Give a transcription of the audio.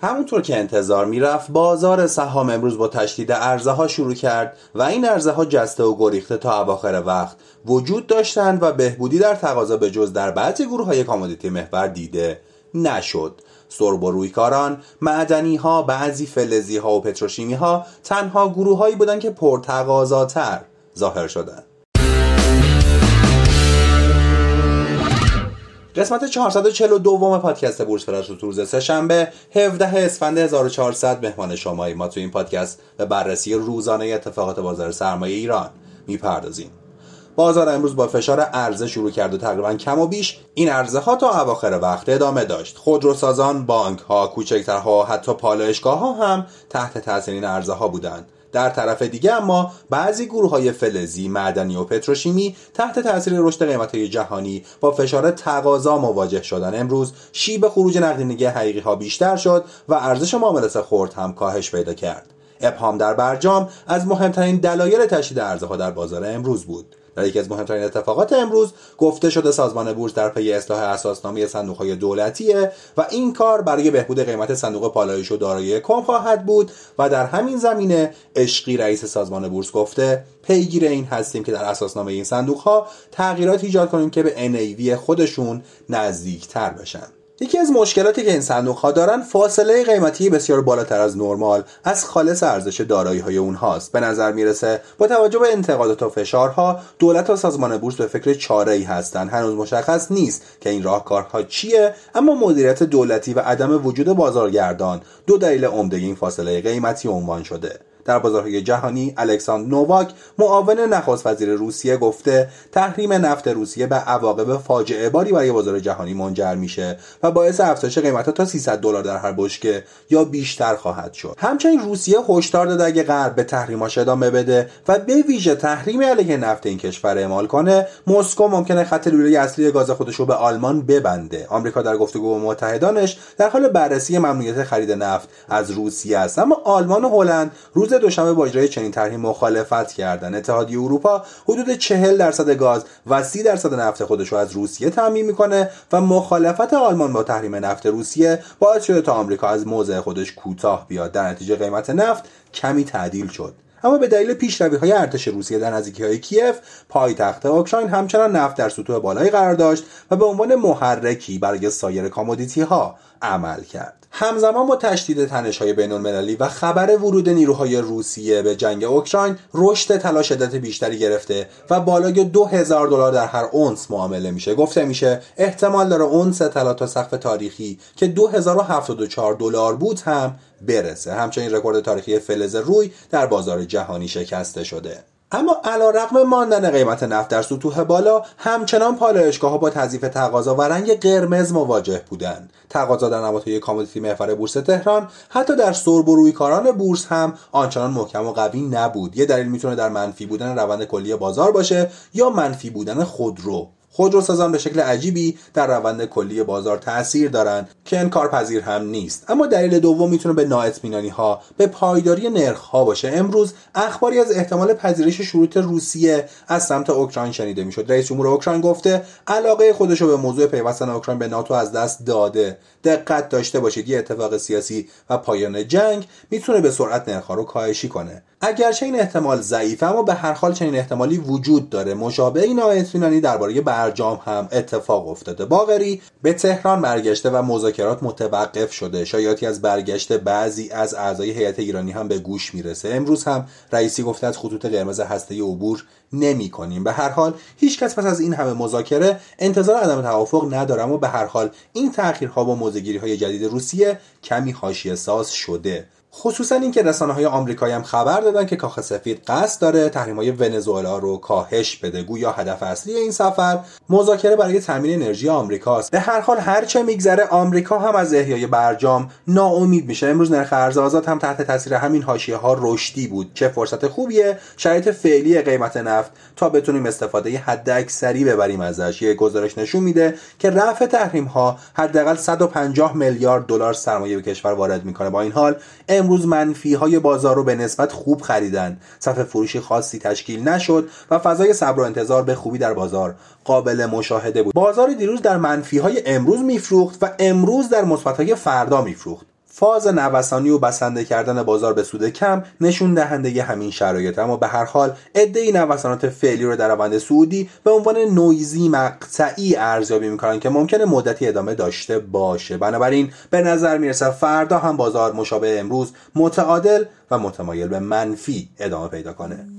همونطور که انتظار می‌رفت بازار سهام امروز با تشدید عرضه ها شروع کرد و این عرضه ها جسته و گریخته تا اواخر وقت. وجود داشتند و بهبودی در تقاضا به جز در بعضی گروه های کامودیتی محور دیده نشد. سرب و رویکاران معدنی ها بعضی فلزی ها و پتروشیمی ها تنها گروه هایی بودند که پرتقاضاتر ظاهر شدند. قسمت 442 پادکست بورس فلاش روز سهشنبه 17 اسفند 1400 مهمان شمایی ما تو این پادکست به بررسی روزانه اتفاقات بازار سرمایه ایران می‌پردازیم. بازار امروز با فشار عرضه شروع کرد و تقریبا کم و بیش این عرضه ها تا اواخر وقت ادامه داشت. خودروسازان بانک ها کوچکترها حتی پالایشگاه ها هم تحت تاثیر این عرضه ها بودند. در طرف دیگه اما بعضی گروه های فلزی، معدنی و پتروشیمی تحت تاثیر رشد قیمت های جهانی با فشار تقاضا مواجه شدن امروز شیب خروج نقدینگی حقیقی ها بیشتر شد و ارزش معاملات خرد هم کاهش پیدا کرد. ابهام در برجام از مهمترین دلایل تشدید ارزها ها در بازار امروز بود. در یکی از مهمترین اتفاقات امروز گفته شده سازمان بورس در پی اصلاح اساسنامه صندوقهای دولتیه و این کار برای بهبود قیمت صندوق پالایش و دارایی کم خواهد بود و در همین زمینه اشقی رئیس سازمان بورس گفته پیگیر این هستیم که در اساسنامه این صندوق ها تغییرات ایجاد کنیم که به NAV خودشون نزدیکتر بشن. یکی از مشکلاتی که این صندوق ها دارن فاصله قیمتی بسیار بالاتر از نرمال از خالص ارزش دارایی های اونهاست. به نظر می‌رسه با توجه به انتقادات و فشارها دولت و سازمان بورس به فکر چاره ای هستند. هنوز مشخص نیست که این راهکارها چیه اما مدیریت دولتی و عدم وجود بازارگردان دو دلیل عمده این فاصله قیمتی عنوان شده. در بازارهای جهانی الکساندر نوواک معاون نخست وزیر روسیه گفته تحریم نفت روسیه به عواقب فاجعه باری برای بازار جهانی منجر میشه و باعث افزایش قیمتها تا 300 دلار در هر بشکه یا بیشتر خواهد شد. همچنین روسیه هشدار داده اگه غرب به تحریماش ادامه بده و به ویژه تحریم علیه نفت این کشور اعمال کنه مسکو ممکنه خط لوله اصلی گاز خودش رو به آلمان ببنده. آمریکا در گفتگو با متحدانش در حال بررسی ممنوعیت خرید نفت از روسیه است. اما آلمان و هلند روز دوشنبه با اجرای چنین طرحی مخالفت کردن. اتحادیه اروپا حدود 40 درصد گاز و 30 درصد نفت خودش رو از روسیه تامین می‌کنه و مخالفت آلمان با تحریم نفت روسیه باعث شده تا آمریکا از موضع خودش کوتاه بیاد. در نتیجه قیمت نفت کمی تعدیل شد. اما به دلیل پیشروی های ارتش روسیه در نزدیکی های کیف پایتخت اوکراین همچنان نفت در سطوح بالایی قرار داشت و به عنوان محرکی برای سایر commodity ها عمل کرد. همزمان با تشدید تنش های بین المللی و خبر ورود نیروهای روسیه به جنگ اوکراین رشد طلا شدت بیشتری گرفته و بالای دو هزار دلار در هر اونس معامله میشه. گفته میشه احتمال داره اونس طلا تا سقف تاریخی که 2074 دلار بود هم برسه. همچنین رکورد تاریخی فلز روی در بازار جهانی شکسته شده. اما علا رقم ماندن قیمت نفت در سطوح بالا همچنان پالایشگاه با تضعیف تقاضا و رنگ قرمز مواجه بودند. تقاضا در نمادهای کامودیتی محور بورس تهران حتی در سرب و رویکاران بورس هم آنچنان محکم و قوی نبود. یه دلیل می‌تونه در منفی بودن روند کلی بازار باشه یا منفی بودن خودرو. خودروسازان به شکل عجیبی در روند کلی بازار تاثیر دارند که انکارپذیر هم نیست. اما دلیل دوم می‌تونه به نااطمینانی ها به پایداری نرخ ها باشه. امروز اخباری از احتمال پذیرش شروط روسیه از سمت اوکراین شنیده می‌شد. رئیس جمهور اوکراین گفته علاقه خودش به موضوع پیوستن اوکراین به ناتو از دست داده. دقت داشته باشید یه اتفاق سیاسی و پایان جنگ می‌تونه به سرعت نرخ رو کاهشی کنه. اگرچه این احتمال ضعیفه اما به هر حال چنین احتمالی وجود داره. مشابه این نااطمینانی درباره برجام هم اتفاق افتاده. باغری به تهران برگشته و مذاکرات متوقف شده. شایعاتی از برگشت بعضی از اعضای هیئت ایرانی هم به گوش می‌رسه. امروز هم رئیسی گفته از خطوط قرمز هسته عبور نمی کنیم. به هر حال هیچ کس پس از این همه مذاکره انتظار عدم توافق نداره اما به هر حال این تأخیرها با موزگیری های جدید روسیه کمی حاشیه ساز شده. خصوصا اینکه رسانه های آمریکایی هم خبر دادن که کاخ سفید قصد داره تحریم های ونزوئلا رو کاهش بده. گویا هدف اصلی این سفر مذاکره برای تامین انرژی آمریکاست. به هر حال هرچه میگذره آمریکا هم از احیای برجام ناامید میشه. امروز نرخ ارز آزاد هم تحت تاثیر همین حاشیه ها رشدی بود. چه فرصت خوبیه شرایط فعلی قیمت نفت تا بتونیم استفاده حداکثری ببریم ازش. یه گزارش نشون میده که رفع تحریم ها حداقل 150 میلیارد دلار سرمایه به کشور وارد می‌کنه. با این حال امروز منفی های بازار رو به نسبت خوب خریدن. صف فروشی خاصی تشکیل نشد و فضای صبر و انتظار به خوبی در بازار قابل مشاهده بود. بازار دیروز در منفی های امروز میفروخت و امروز در مثبت های فردا میفروخت. فاز نوسانی و بسنده کردن بازار به سود کم نشون دهنده همین شرایط. اما به هر حال عده نوسانات فعلی رو در روند سعودی به عنوان نویزی مقطعی ارزیابی می‌کنن که ممکنه مدتی ادامه داشته باشه. بنابراین به نظر می‌رسه فردا هم بازار مشابه امروز متعادل و متمایل به منفی ادامه پیدا کنه.